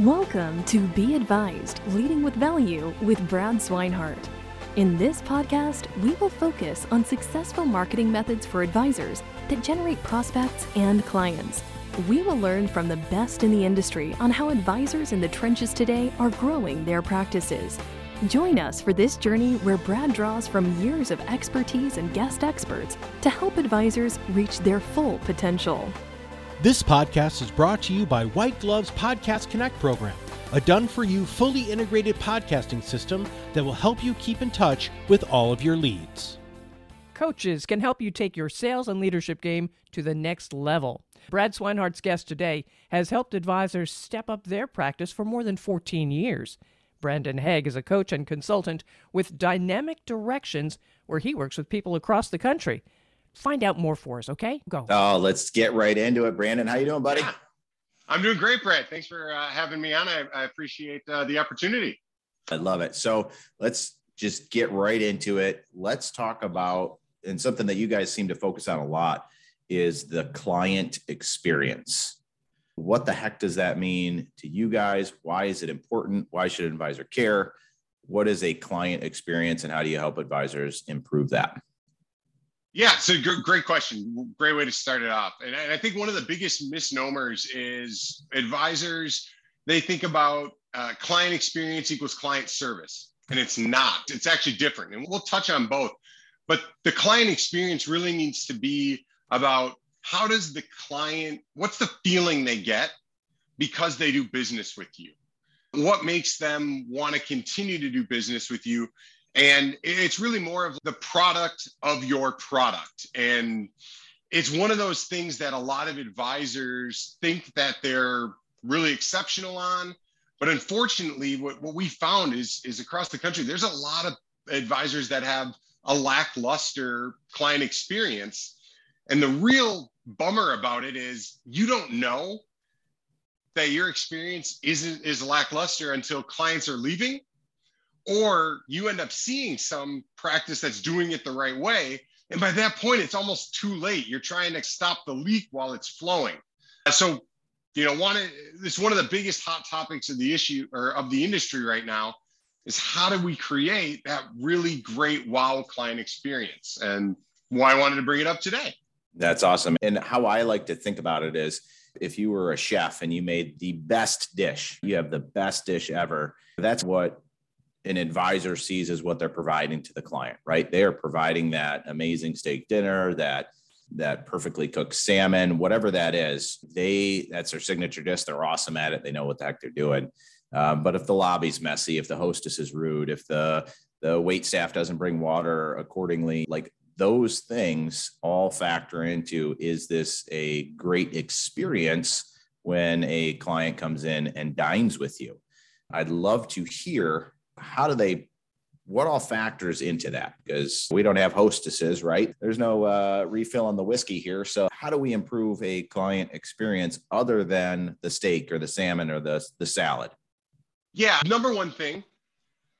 Welcome to Be Advised Leading with Value with Brad Swinehart. In this podcast, we will focus on successful marketing methods for advisors that generate prospects and clients. We will learn from the best in the industry on how advisors in the trenches today are growing their practices. Join us for this journey where Brad draws from years of expertise and guest experts to help advisors reach their full potential. This podcast is brought to you by White Glove's Podcast Connect program, a done for you, fully integrated podcasting system that will help you keep in touch with all of your leads. Coaches can help you take your sales and leadership game to the next level. Brad Swinehart's guest today has helped advisors step up their practice for more than 14 years. Brandon Haig is a coach and consultant with Dynamic Directions, where he works with people across the country find out more for us. Okay, go. Oh, let's get right into it, Brandon. How you doing, buddy? Yeah. I'm doing great, Brad. Thanks for uh, having me on. I, I appreciate uh, the opportunity. I love it. So let's just get right into it. Let's talk about and something that you guys seem to focus on a lot is the client experience. What the heck does that mean to you guys? Why is it important? Why should an advisor care? What is a client experience and how do you help advisors improve that? Yeah, so great question. Great way to start it off. And I think one of the biggest misnomers is advisors, they think about uh, client experience equals client service, and it's not. It's actually different. And we'll touch on both. But the client experience really needs to be about how does the client, what's the feeling they get because they do business with you? What makes them want to continue to do business with you? And it's really more of the product of your product. And it's one of those things that a lot of advisors think that they're really exceptional on. But unfortunately, what, what we found is, is across the country, there's a lot of advisors that have a lackluster client experience. And the real bummer about it is you don't know that your experience isn't is lackluster until clients are leaving or you end up seeing some practice that's doing it the right way. And by that point it's almost too late. You're trying to stop the leak while it's flowing. So you know one this one of the biggest hot topics of the issue or of the industry right now is how do we create that really great wow client experience? And why i wanted to bring it up today. That's awesome. And how i like to think about it is if you were a chef and you made the best dish you have the best dish ever that's what an advisor sees as what they're providing to the client, right? They are providing that amazing steak dinner, that that perfectly cooked salmon, whatever that is. They that's their signature dish. They're awesome at it. They know what the heck they're doing. Um, but if the lobby's messy, if the hostess is rude, if the the wait staff doesn't bring water accordingly, like those things all factor into is this a great experience when a client comes in and dines with you? I'd love to hear how do they what all factors into that? Because we don't have hostesses right? There's no uh, refill on the whiskey here. So how do we improve a client experience other than the steak or the salmon or the, the salad? Yeah number one thing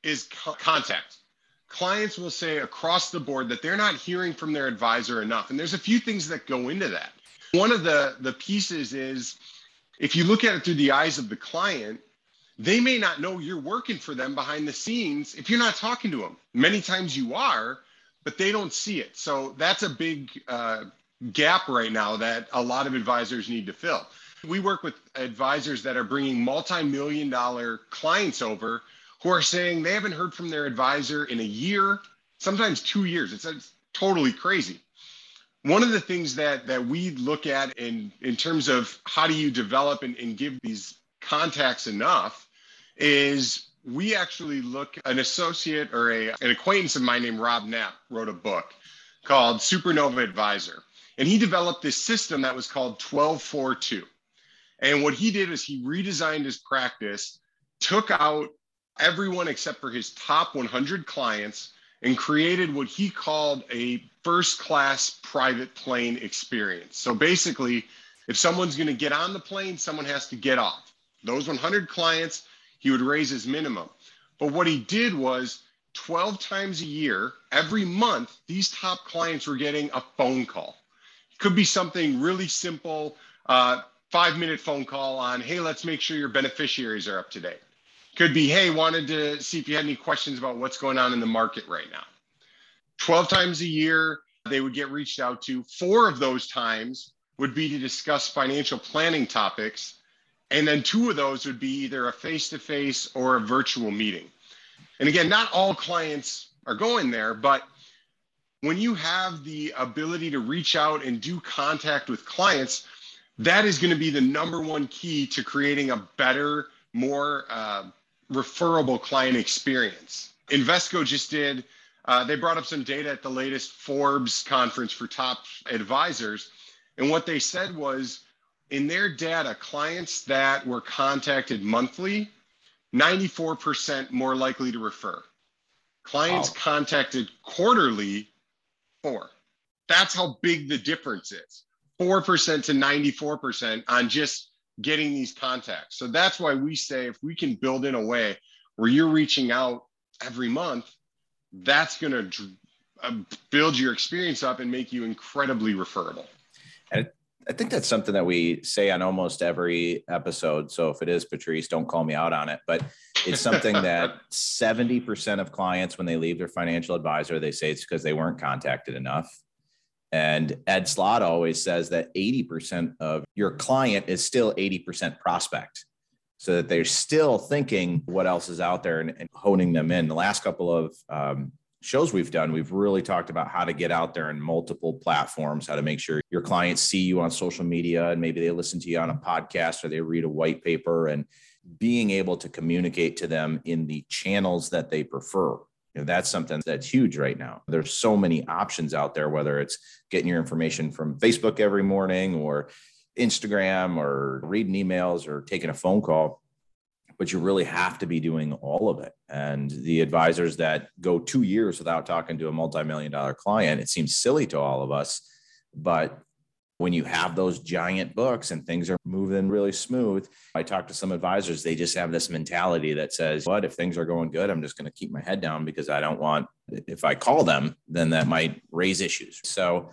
is co- contact. Clients will say across the board that they're not hearing from their advisor enough and there's a few things that go into that. One of the the pieces is if you look at it through the eyes of the client they may not know you're working for them behind the scenes if you're not talking to them. Many times you are, but they don't see it. So that's a big uh, gap right now that a lot of advisors need to fill. We work with advisors that are bringing multi million dollar clients over who are saying they haven't heard from their advisor in a year, sometimes two years. It's, it's totally crazy. One of the things that, that we look at in, in terms of how do you develop and, and give these contacts enough is we actually look an associate or a, an acquaintance of mine named Rob Knapp wrote a book called Supernova Advisor. And he developed this system that was called 1242. And what he did is he redesigned his practice, took out everyone except for his top 100 clients, and created what he called a first class private plane experience. So basically, if someone's going to get on the plane, someone has to get off. Those 100 clients he would raise his minimum. But what he did was 12 times a year, every month, these top clients were getting a phone call. It could be something really simple. Uh, five minute phone call on, hey, let's make sure your beneficiaries are up to date. Could be, hey, wanted to see if you had any questions about what's going on in the market right now. 12 times a year, they would get reached out to. Four of those times would be to discuss financial planning topics. And then two of those would be either a face to face or a virtual meeting. And again, not all clients are going there, but when you have the ability to reach out and do contact with clients, that is going to be the number one key to creating a better, more uh, referable client experience. Invesco just did, uh, they brought up some data at the latest Forbes conference for top advisors. And what they said was in their data, clients that were contacted monthly, 94% more likely to refer. Clients wow. contacted quarterly, four. That's how big the difference is 4% to 94% on just getting these contacts. So that's why we say if we can build in a way where you're reaching out every month, that's going to uh, build your experience up and make you incredibly referable. I think that's something that we say on almost every episode. So if it is Patrice, don't call me out on it. But it's something that 70% of clients, when they leave their financial advisor, they say it's because they weren't contacted enough. And Ed Slott always says that 80% of your client is still 80% prospect. So that they're still thinking what else is out there and, and honing them in. The last couple of um, shows we've done, we've really talked about how to get out there in multiple platforms, how to make sure your clients see you on social media and maybe they listen to you on a podcast or they read a white paper and being able to communicate to them in the channels that they prefer you know, that's something that's huge right now. There's so many options out there, whether it's getting your information from Facebook every morning or Instagram or reading emails or taking a phone call. But you really have to be doing all of it. And the advisors that go two years without talking to a multi-million dollar client, it seems silly to all of us. But when you have those giant books and things are moving really smooth. I talk to some advisors, they just have this mentality that says, What if things are going good? I'm just going to keep my head down because I don't want, if I call them, then that might raise issues. So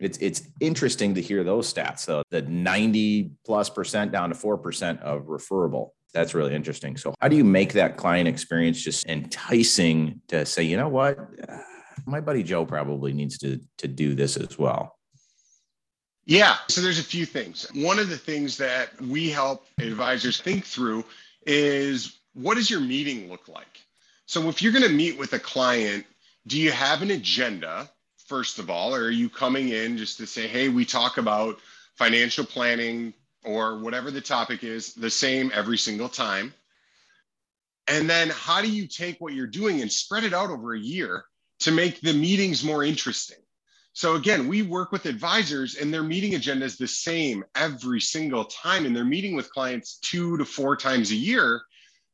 it's it's interesting to hear those stats though, the 90 plus percent down to 4% of referable. That's really interesting. So how do you make that client experience just enticing to say, you know what? Uh, my buddy Joe probably needs to to do this as well. Yeah. So there's a few things. One of the things that we help advisors think through is what does your meeting look like? So if you're going to meet with a client, do you have an agenda, first of all, or are you coming in just to say, hey, we talk about financial planning or whatever the topic is the same every single time? And then how do you take what you're doing and spread it out over a year to make the meetings more interesting? So again, we work with advisors and their meeting agenda is the same every single time. And they're meeting with clients two to four times a year.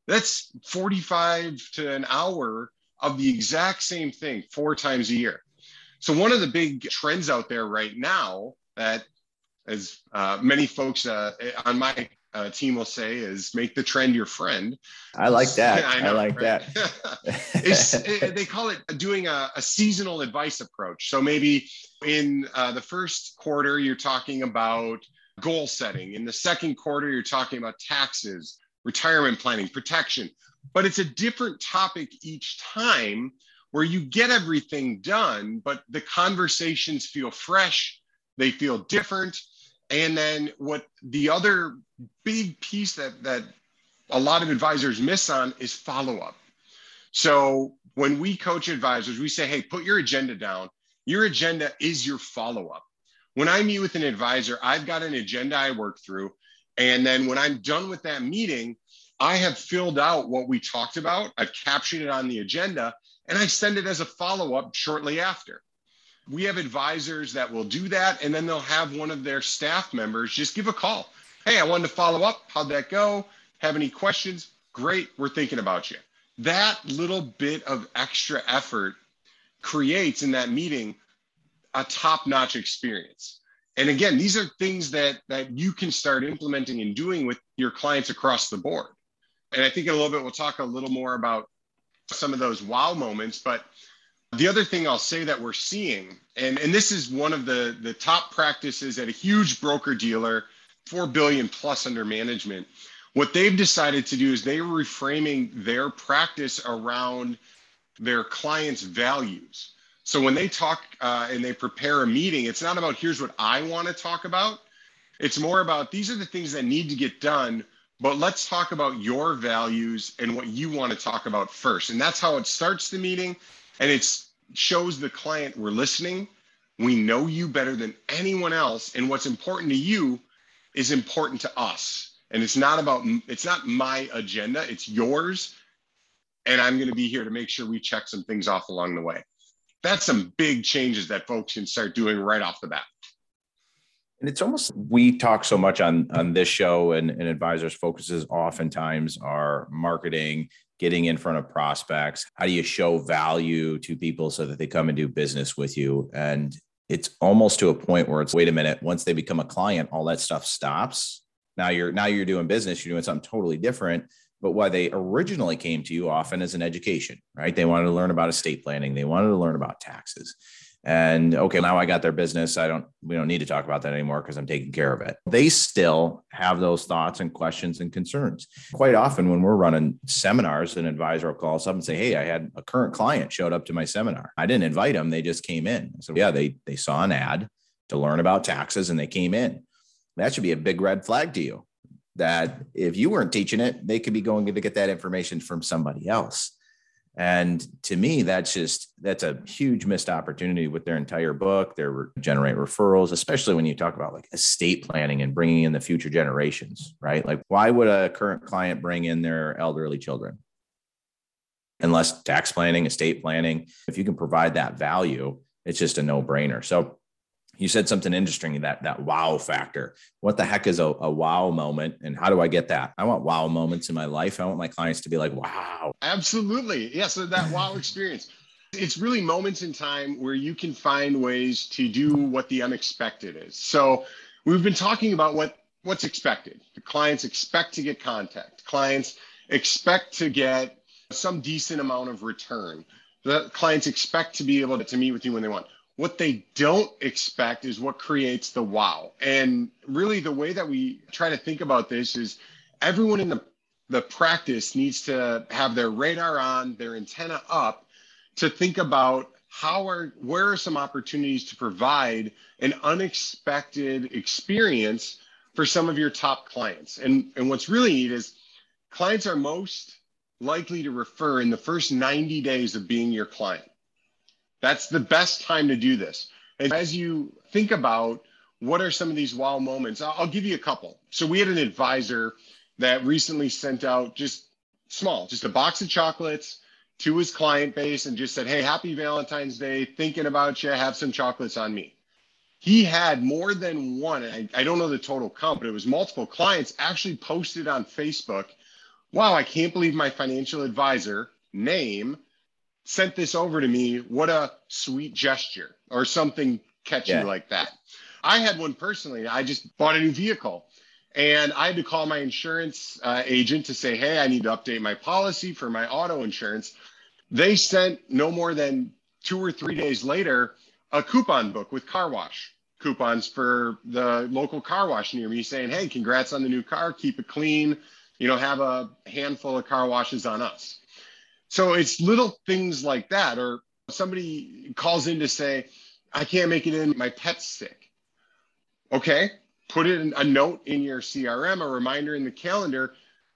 That's 45 to an hour of the exact same thing four times a year. So one of the big trends out there right now that as uh, many folks uh, on my uh, team will say is make the trend your friend. I like that. I, know, I like right? that. they call it doing a, a, seasonal advice approach. So maybe in uh, the first quarter, you're talking about goal setting. In the second quarter, you're talking about taxes, retirement planning, protection. But it's a different topic each time where you get everything done, but the conversations feel fresh, they feel different and then what the other big piece that that a lot of advisors miss on is follow up. So when we coach advisors, we say, hey, put your agenda down. Your agenda is your follow up. When I meet with an advisor, I've got an agenda I work through. And then when I'm done with that meeting, I have filled out what we talked about, I've captured it on the agenda, and I send it as a follow up shortly after we have advisors that will do that and then they'll have one of their staff members just give a call. Hey i wanted to follow up. How'd that go? Have any questions? Great we're thinking about you. That little bit of extra effort creates in that meeting a top-notch experience. And again these are things that that you can start implementing and doing with your clients across the board. And i think in a little bit we'll talk a little more about some of those wow moments but the other thing I'll say that we're seeing, and, and this is one of the, the top practices at a huge broker dealer 4 billion plus under management. What they've decided to do is they're reframing their practice around their clients' values. So when they talk uh, and they prepare a meeting, it's not about here's what I want to talk about. It's more about these are the things that need to get done, but let's talk about your values and what you want to talk about first. And that's how it starts the meeting. And it shows the client we're listening. We know you better than anyone else. And what's important to you is important to us. And it's not about, it's not my agenda, it's yours. And I'm going to be here to make sure we check some things off along the way. That's some big changes that folks can start doing right off the bat. And it's almost we talk so much on on this show and, and advisors focuses oftentimes are marketing, getting in front of prospects. How do you show value to people so that they come and do business with you? And it's almost to a point where it's wait a minute, once they become a client, all that stuff stops. Now you're now you're doing business, you're doing something totally different. But why they originally came to you often as an education, right? They wanted to learn about estate planning, they wanted to learn about taxes. And okay, now I got their business. I don't, we don't need to talk about that anymore because I'm taking care of it. They still have those thoughts and questions and concerns. Quite often, when we're running seminars, an advisor will call us up and say, Hey, I had a current client showed up to my seminar. I didn't invite them, they just came in. So, yeah, they, they saw an ad to learn about taxes and they came in. That should be a big red flag to you that if you weren't teaching it, they could be going to get that information from somebody else. And to me, that's just that's a huge missed opportunity with their entire book. They generate referrals, especially when you talk about like estate planning and bringing in the future generations, right? Like, why would a current client bring in their elderly children? Unless tax planning, estate planning, if you can provide that value, it's just a no brainer. So you said something interesting that that wow factor. What the heck is a, a, wow moment and how do i get that? I want wow moments in my life. I want my clients to be like wow. Absolutely. Yeah so that wow experience. It's really moments in time where you can find ways to do what the unexpected is. So we've been talking about what what's expected. The clients expect to get contact. Clients expect to get some decent amount of return. The clients expect to be able to, to meet with you when they want what they don't expect is what creates the wow. And really, the way that we try to think about this is everyone in the, the practice needs to have their radar on, their antenna up to think about how are where are some opportunities to provide an unexpected experience for some of your top clients. And, and what's really neat is clients are most likely to refer in the first 90 days of being your client. That's the best time to do this. As you think about what are some of these wow moments, I'll, give you a couple. So we had an advisor that recently sent out just small, just a box of chocolates to his client base and just said, Hey, happy Valentine's Day, thinking about you, have some chocolates on me. He had more than one, I, I don't know the total count, but it was multiple clients actually posted on Facebook. Wow, I can't believe my financial advisor name sent this over to me. What a sweet gesture, or something catchy yeah. like that. I had one personally. I just bought a new vehicle and I had to call my insurance uh, agent to say, hey, I need to update my policy for my auto insurance. They sent no more than two or three days later a coupon book with car wash coupons for the local car wash near me saying, hey, congrats on the new car, keep it clean, you know, have a handful of car washes on us. So it's little things like that. Or somebody calls in to say, I can't make it in, my pet's sick. Okay, put in a note in your CRM, a reminder in the calendar.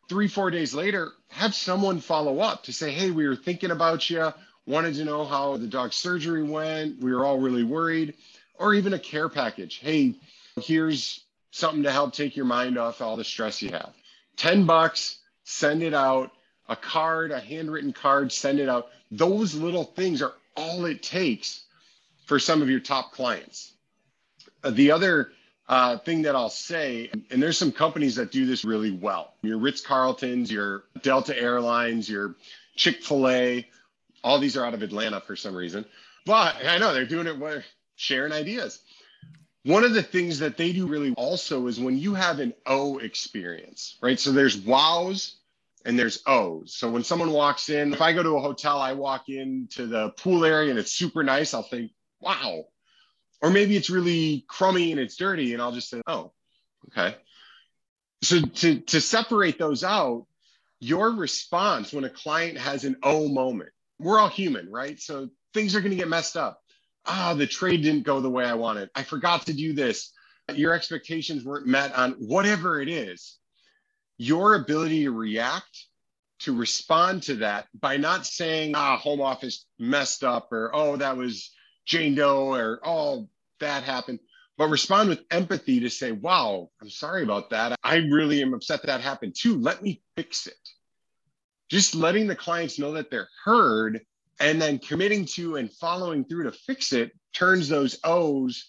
Three, four days later, have someone follow up to say, Hey, we were thinking about you, wanted to know how the dog's surgery went. We were all really worried. Or even a care package. Hey, here's something to help take your mind off all the stress you have. 10 bucks, send it out a card, a handwritten card, send it out. Those little things are all it takes for some of your top clients. Uh, the other uh, thing that I'll say, and there's some companies that do this really well. Your Ritz Carltons, your Delta Airlines, your Chick fil A, all these are out of Atlanta for some reason. But I know they're doing it sharing ideas. One of the things that they do really also is when you have an O experience, right? So there's wows, and there's O's. So when someone walks in, if I go to a hotel, I walk into the pool area and it's super nice, I'll think, wow. Or maybe it's really crummy and it's dirty, and I'll just say, oh, okay. So to, to separate those out, your response when a client has an oh moment, we're all human, right? So things are going to get messed up. Ah, the trade didn't go the way I wanted. I forgot to do this. Your expectations weren't met on whatever it is. Your ability to react, to respond to that by not saying, ah, home office messed up, or oh, that was Jane Doe, or oh, that happened but respond with empathy to say, wow, I'm sorry about that. I really am upset that happened too. Let me fix it. Just letting the clients know that they're heard and then committing to and following through to fix it turns those O's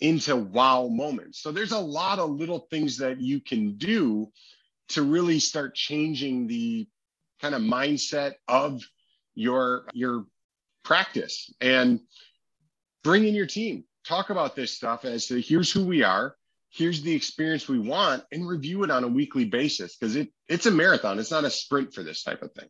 into wow moments. So there's a lot of little things that you can do to really start changing the kind of mindset of your your practice and bring in your team talk about this stuff as to here's who we are, here's the experience we want, and review it on a weekly basis because it, it's a marathon. It's not a sprint for this type of thing.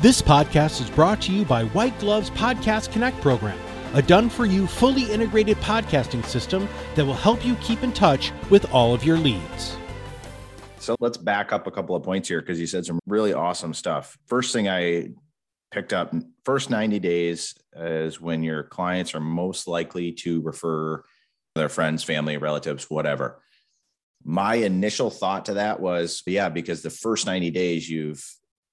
This podcast is brought to you by White Gloves Podcast Connect program, a done for you, fully integrated podcasting system that will help you keep in touch with all of your leads. So let's back up a couple of points here because you said some really awesome stuff. First thing I picked up first 90 days is when your clients are most likely to refer their friends, family, relatives, whatever. My initial thought to that was, yeah, because the first 90 days you've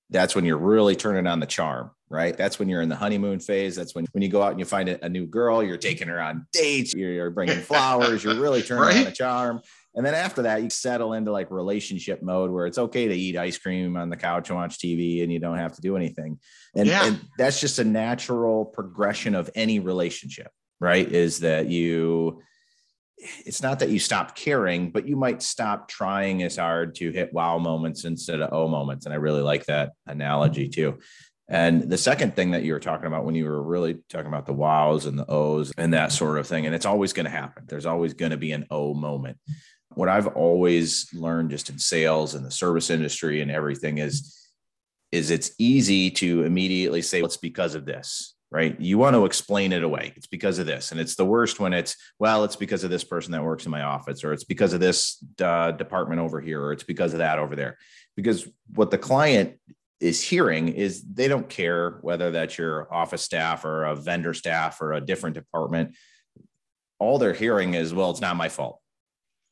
that's when you're really turning on the charm, right? That's when you're in the honeymoon phase. That's when when you go out and you find a, a new girl, you're taking her on dates, you're, you're bringing flowers, you're really turning right? on the charm. And then after that, you settle into like relationship mode where it's okay to eat ice cream on the couch and watch TV and you don't have to do anything. And, yeah. and that's just a natural progression of any relationship, right? Is that you, it's not that you stop caring, but you might stop trying as hard to hit wow moments instead of oh moments. And I really like that analogy too. And the second thing that you were talking about when you were really talking about the wows and the O's and that sort of thing, and it's always going to happen. There's always going to be an O moment what I've always learned just in sales and the service industry and everything is is it's easy to immediately say well, it's because of this right? You want to explain it away. It's because of this. And it's the worst when it's well it's because of this person that works in my office or it's because of this uh, department over here or it's because of that over there. Because what the client is hearing is they don't care whether that's your office staff or a vendor staff or a different department. All they're hearing is well it's not my fault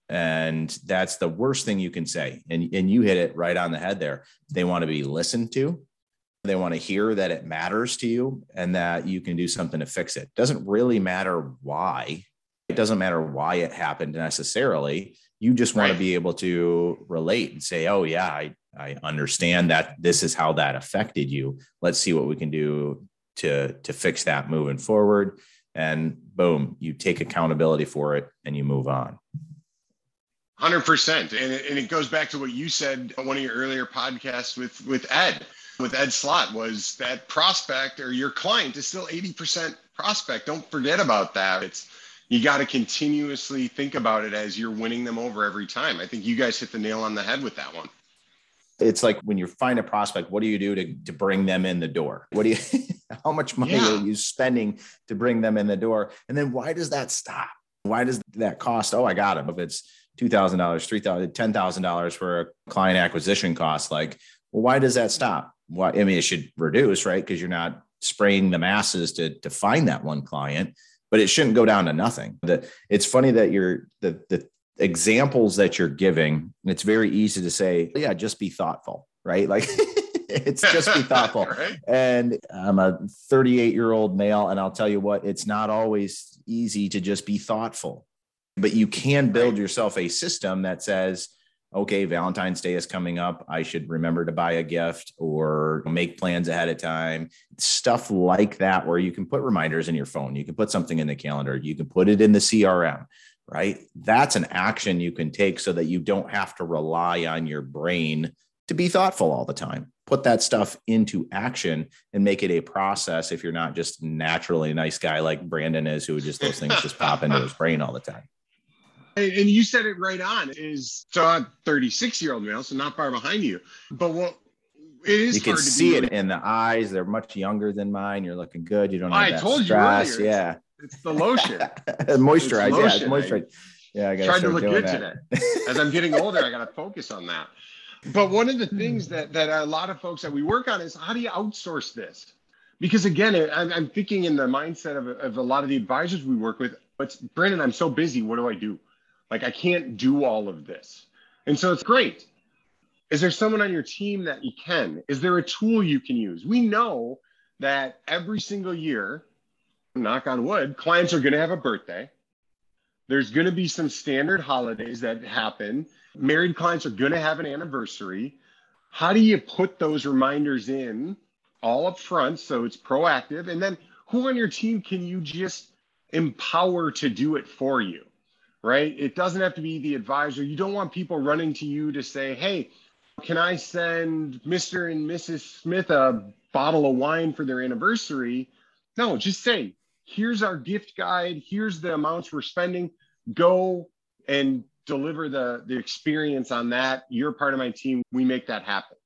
and that's the worst thing you can say. And, and you hit it right on the head there. They want to be listened to. They want to hear that it matters to you and that you can do something to fix it. Doesn't really matter why. It doesn't matter why it happened necessarily. You just want right. to be able to relate and say oh yeah i i understand that this is how that affected you. Let's see what we can do to to fix that moving forward. And boom you take accountability for it and you move on Hundred percent, and it, and it goes back to what you said on one of your earlier podcasts with with Ed, with Ed Slott was that prospect or your client is still eighty percent prospect. Don't forget about that. It's you got to continuously think about it as you're winning them over every time. I think you guys hit the nail on the head with that one. It's like when you find a prospect, what do you do to, to bring them in the door? What do you, how much money yeah. are you spending to bring them in the door? And then why does that stop? Why does that cost? Oh, I got him. If it's $2,000, $3,000, $10,000 for a client acquisition cost, like, well, why does that stop? Why, I mean, it should reduce, right? Because you're not spraying the masses to, to find that one client, but it shouldn't go down to nothing. The, it's funny that you're the, the examples that you're giving, it's very easy to say, yeah, just be thoughtful, right? Like, it's just be thoughtful. right? And I'm a 38 year old male, and I'll tell you what, it's not always easy to just be thoughtful but you can build yourself a system that says okay valentine's day is coming up. I should remember to buy a gift or make plans ahead of time. Stuff like that where you can put reminders in your phone. You can put something in the calendar. You can put it in the crm right? That's an action you can take so that you don't have to rely on your brain to be thoughtful all the time. Put that stuff into action and make it a process if you're not just naturally a nice guy like brandon is who just those things just pop into his brain all the time and you said it right on is so I'm 36 year old male, so not far behind you. But what it is you can see it in the eyes. They're much younger than mine. You're looking good. You don't have I that told stress. you earlier. Yeah. It's the lotion. moisturize. It's lotion, yeah, moisturize. Yeah, I tried to look good that. today. As I'm getting older, I got to focus on that. But one of the things hmm. that that a lot of folks that we work on is how do you outsource this? Because again, I'm, I'm thinking in the mindset of, of a lot of the advisors we work with. But Brandon, I'm so busy. What do I do? Like I can't do all of this, and so it's great. Is there someone on your team that you can? Is there a tool you can use? We know that every single year, knock on wood, clients are going to have a birthday. There's going to be some standard holidays that happen. Married clients are going to have an anniversary. How do you put those reminders in all up front so it's proactive? And then who on your team can you just empower to do it for you? Right? It doesn't have to be the advisor. You don't want people running to you to say, hey, can I send Mr. and Mrs. Smith a bottle of wine for their anniversary? No, just say, here's our gift guide, here's the amounts we're spending. Go and deliver the, the experience on that. You're part of my team. We make that happen.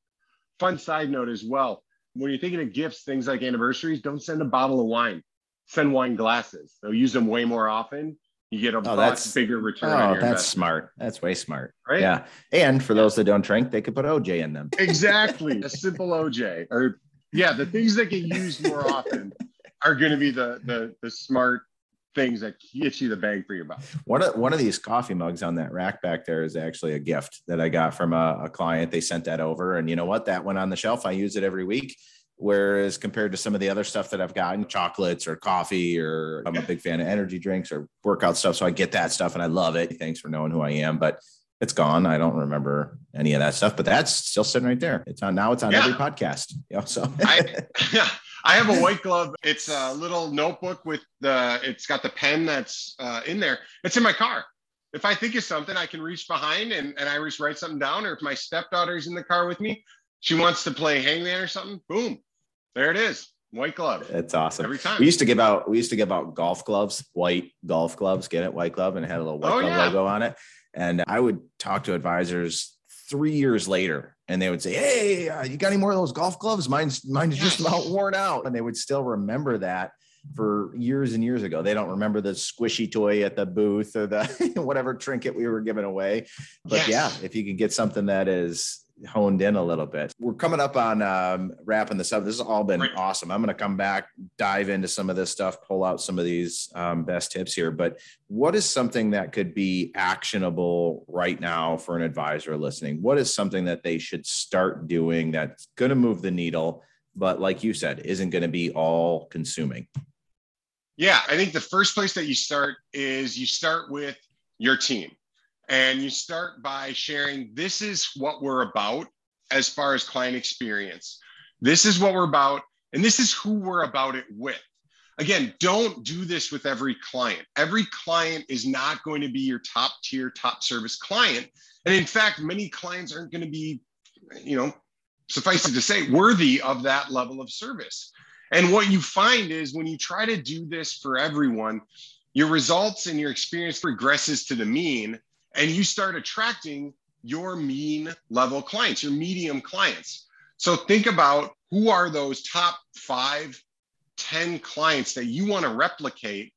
Fun side note as well. When you're thinking of gifts, things like anniversaries, don't send a bottle of wine. Send wine glasses. They'll use them way more often. You get a oh, that's, bigger return. Oh, that's investment. smart. That's way smart. Right. Yeah. And for those that don't drink, they could put OJ in them. Exactly. a simple OJ. Or yeah, the things that get used more often are going to be the the the smart things that get you the bang for your buck. One of one of these coffee mugs on that rack back there is actually a gift that I got from a, a client. They sent that over, and you know what? That went on the shelf. I use it every week. Whereas compared to some of the other stuff that I've gotten, chocolates or coffee, or I'm a big fan of energy drinks or workout stuff. So I get that stuff and I love it. Thanks for knowing who I am. But it's gone. I don't remember any of that stuff, but that's still sitting right there. It's on now. It's on yeah. every podcast. You know, so I, I have a white glove. It's a little notebook with the. It's got the pen that's uh, in there. It's in my car. If I think of something, I can reach behind and, and I just write something down. Or if my stepdaughter's in the car with me, she wants to play hangman or something. Boom, there it is. White glove. It's awesome. Every time. We used to give out we used to give out golf gloves, white golf gloves, get it, white glove, and it had a little white oh, glove yeah. logo on it. And I would talk to advisors three years later and they would say, Hey, uh, you got any more of those golf gloves? Mine's mine's just about worn out. And they would still remember that for years and years ago. They don't remember the squishy toy at the booth or the whatever trinket we were giving away. But yes. yeah, if you can get something that is honed in a little bit. We're coming up on um, wrapping this up. This has all been awesome. I'm going to come back, dive into some of this stuff, pull out some of these um, best tips here. But what is something that could be actionable right now for an advisor listening? What is something that they should start doing that's going to move the needle, but like you said, isn't going to be all consuming? Yeah, I think the first place that you start is you start with your team and you start by sharing this is what we're about as far as client experience. This is what we're about, and this is who we're about it with. Again, don't do this with every client. Every client is not going to be your top tier, top service client. And in fact, many clients aren't going to be, you know, suffice it to say, worthy of that level of service. And what you find is when you try to do this for everyone, your results and your experience progresses to the mean and you start attracting your mean level clients, your medium clients. So think about who are those top five, 10 clients that you want to replicate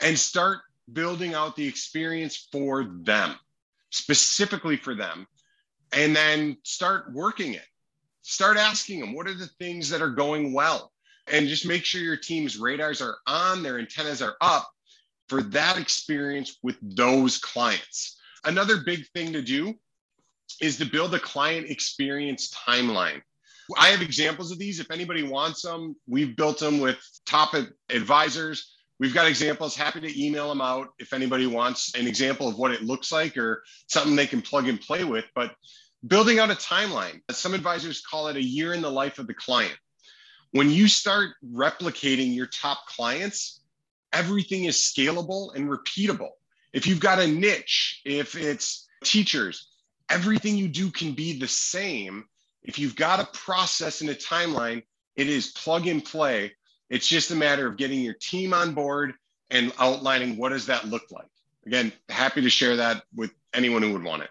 and start building out the experience for them, specifically for them. And then start working it. Start asking them what are the things that are going well? And just make sure your team's radars are on, their antennas are up for that experience with those clients. Another big thing to do is to build a client experience timeline. I have examples of these. If anybody wants them, we've built them with top advisors. We've got examples, happy to email them out if anybody wants an example of what it looks like or something they can plug and play with. But building out a timeline, some advisors call it a year in the life of the client. When you start replicating your top clients, everything is scalable and repeatable. If you've got a niche, if it's teachers, everything you do can be the same. If you've got a process and a timeline, it is plug and play. It's just a matter of getting your team on board and outlining what does that look like. Again, happy to share that with anyone who would want it.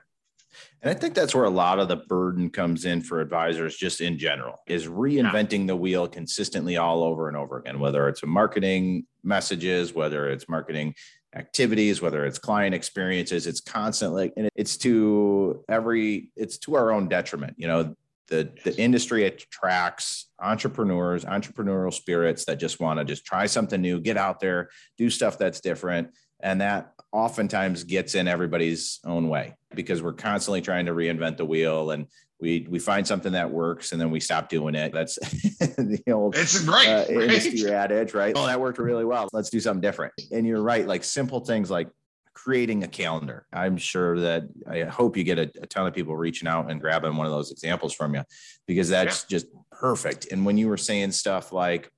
And I think that's where a lot of the burden comes in for advisors, just in general, is reinventing the wheel consistently all over and over again, whether it's marketing messages, whether it's marketing activities, whether it's client experiences, it's constantly and it's to every it's to our own detriment. You know, the the industry attracts entrepreneurs, entrepreneurial spirits that just want to just try something new, get out there, do stuff that's different, and that oftentimes gets in everybody's own way because we're constantly trying to reinvent the wheel and we we find something that works and then we stop doing it. That's the old it's right, uh, right. industry adage, right? Oh, that worked really well. Let's do something different. And you're right, like simple things like creating a calendar. I'm sure that I hope you get a, a ton of people reaching out and grabbing one of those examples from you because that's yeah. just perfect. And when you were saying stuff like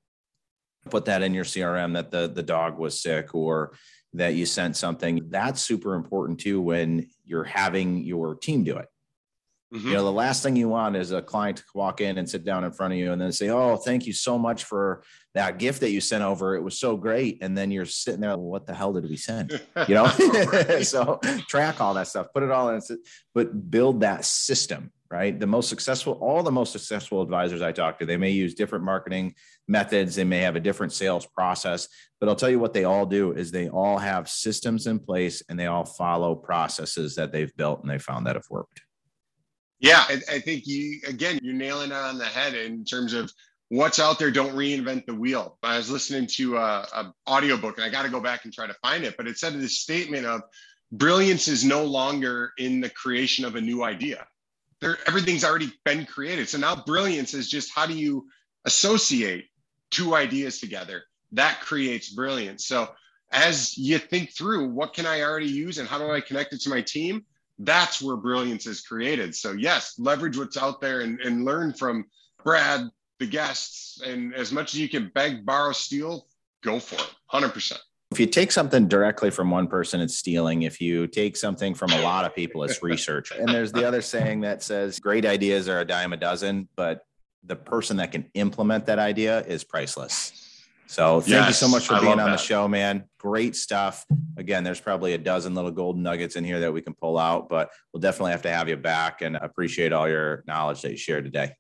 put that in your CRM that the the dog was sick or that you sent something, that's super important too when you're having your team do it Mm-hmm. You know, the last thing you want is a client to walk in and sit down in front of you and then say, Oh, thank you so much for that gift that you sent over. It was so great. And then you're sitting there, what the hell did we send? You know, so track all that stuff, put it all in, but build that system, right? The most successful, all the most successful advisors I talk to, they may use different marketing methods, they may have a different sales process, but I'll tell you what they all do is they all have systems in place and they all follow processes that they've built and they found that have worked. Yeah, I, I think you again you're nailing it on the head in terms of what's out there. Don't reinvent the wheel. I was listening to a, a audiobook and I got to go back and try to find it, but it said this statement of brilliance is no longer in the creation of a new idea. There, everything's already been created. So now brilliance is just how do you associate two ideas together? That creates brilliance. So as you think through what can I already use and how do I connect it to my team? That's where brilliance is created. So yes, leverage what's out there and, and learn from Brad, the guests, and as much as you can beg, borrow, steal, go for it. 100%. If you take something directly from one person, it's stealing. If you take something from a lot of people, it's research. And there's the other saying that says great ideas are a dime a dozen, but the person that can implement that idea is priceless. So thank yes, you so much for I being on that. the show, man. Great stuff. Again, there's probably a dozen little golden nuggets in here that we can pull out, but we'll definitely have to have you back and appreciate all your knowledge that you shared today.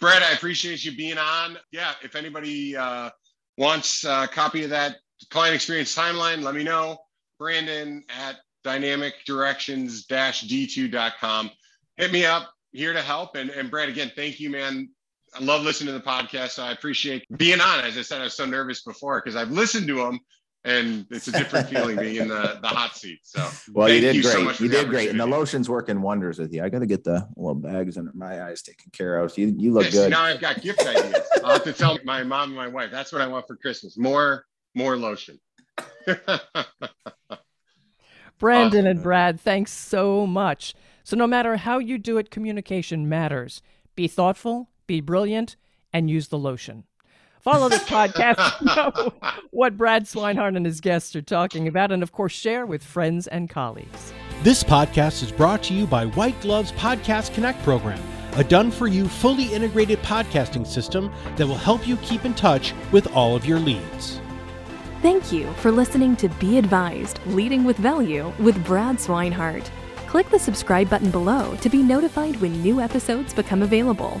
Brett, I appreciate you being on. Yeah, if anybody uh, wants a copy of that client experience timeline, let me know. Brandon at dynamicdirections-d2.com. Hit me up here to help. And, and Brad, again, thank you, man. I love listening to the podcast. So I appreciate being on. As I said, I was so nervous before because I've listened to them and it's a different feeling being in the, the hot seat. So well, you did you great. So you did great, and the lotion's working wonders with you. I got to get the little bags under my eyes taken care of. You you look yes, good. Now I've got gift ideas. I'll have to tell my mom and my wife. That's what I want for Christmas. More more lotion. Brandon awesome. and Brad, thanks so much. So no matter how you do it, communication matters. Be thoughtful be brilliant, and use the lotion. Follow this podcast to know what Brad Swinehart and his guests are talking about, and of course, share with friends and colleagues. This podcast is brought to you by White Gloves Podcast Connect program, a done for you, fully integrated podcasting system that will help you keep in touch with all of your leads. Thank you for listening to Be Advised Leading with Value with Brad Swinehart. Click the subscribe button below to be notified when new episodes become available.